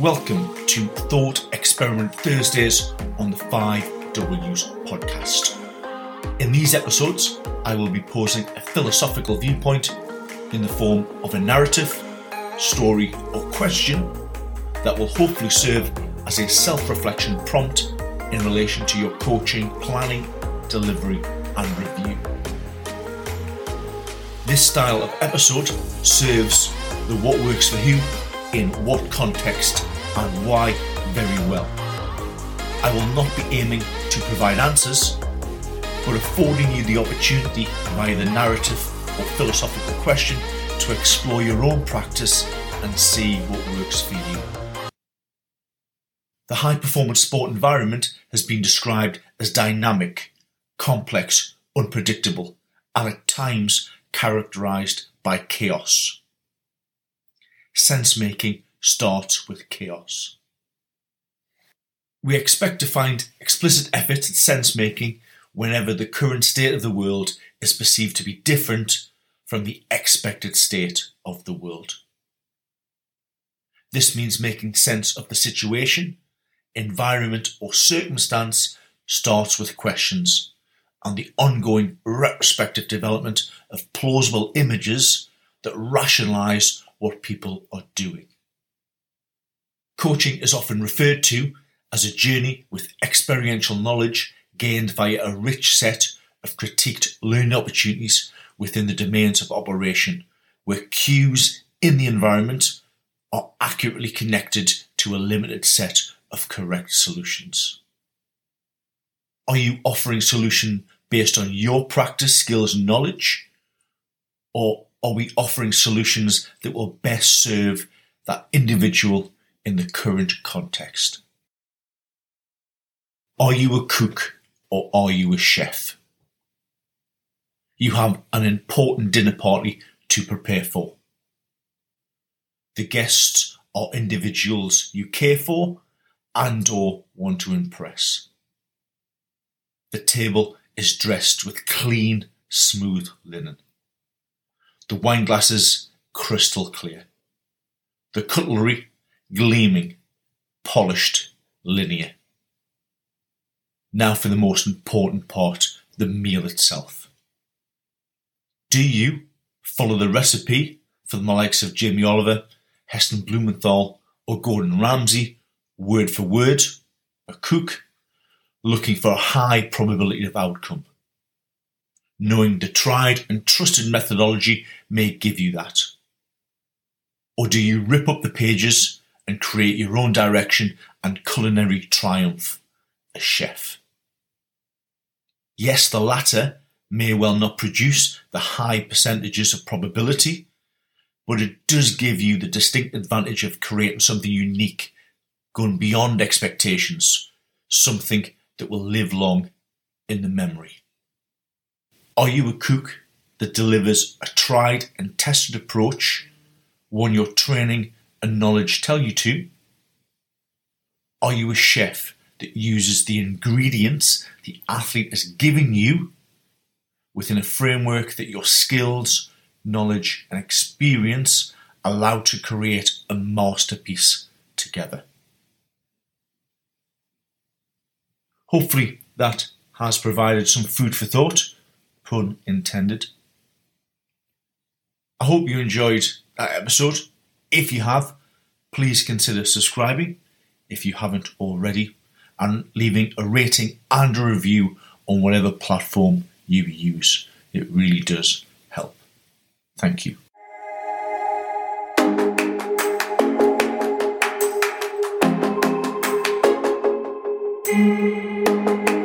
Welcome to Thought Experiment Thursdays on the 5Ws podcast. In these episodes, I will be posing a philosophical viewpoint in the form of a narrative, story, or question that will hopefully serve as a self reflection prompt in relation to your coaching, planning, delivery, and review. This style of episode serves the what works for who in what context and why very well. I will not be aiming to provide answers, but affording you the opportunity via the narrative or philosophical question to explore your own practice and see what works for you. The high performance sport environment has been described as dynamic, complex, unpredictable, and at times characterized by chaos. Sense making starts with chaos. We expect to find explicit effort at sense making whenever the current state of the world is perceived to be different from the expected state of the world. This means making sense of the situation, environment, or circumstance starts with questions and the ongoing retrospective development of plausible images that rationalize what people are doing. Coaching is often referred to as a journey with experiential knowledge gained via a rich set of critiqued learning opportunities within the domains of operation, where cues in the environment are accurately connected to a limited set of correct solutions. Are you offering solution based on your practice, skills, and knowledge? Or are we offering solutions that will best serve that individual in the current context? Are you a cook or are you a chef? You have an important dinner party to prepare for. The guests are individuals you care for and or want to impress. The table is dressed with clean, smooth linen. The wine glasses crystal clear. The cutlery gleaming, polished, linear. Now for the most important part, the meal itself. Do you follow the recipe for the likes of Jamie Oliver, Heston Blumenthal, or Gordon Ramsay, word for word, a cook, looking for a high probability of outcome? Knowing the tried and trusted methodology may give you that. Or do you rip up the pages and create your own direction and culinary triumph, a chef. Yes, the latter may well not produce the high percentages of probability, but it does give you the distinct advantage of creating something unique, going beyond expectations, something that will live long in the memory. Are you a cook that delivers a tried and tested approach, one your training and knowledge tell you to? Are you a chef that uses the ingredients the athlete has given you within a framework that your skills, knowledge, and experience allow to create a masterpiece together? Hopefully, that has provided some food for thought, pun intended. I hope you enjoyed that episode. If you have, please consider subscribing if you haven't already and leaving a rating and a review on whatever platform you use. It really does help. Thank you. Thank you. Thank you.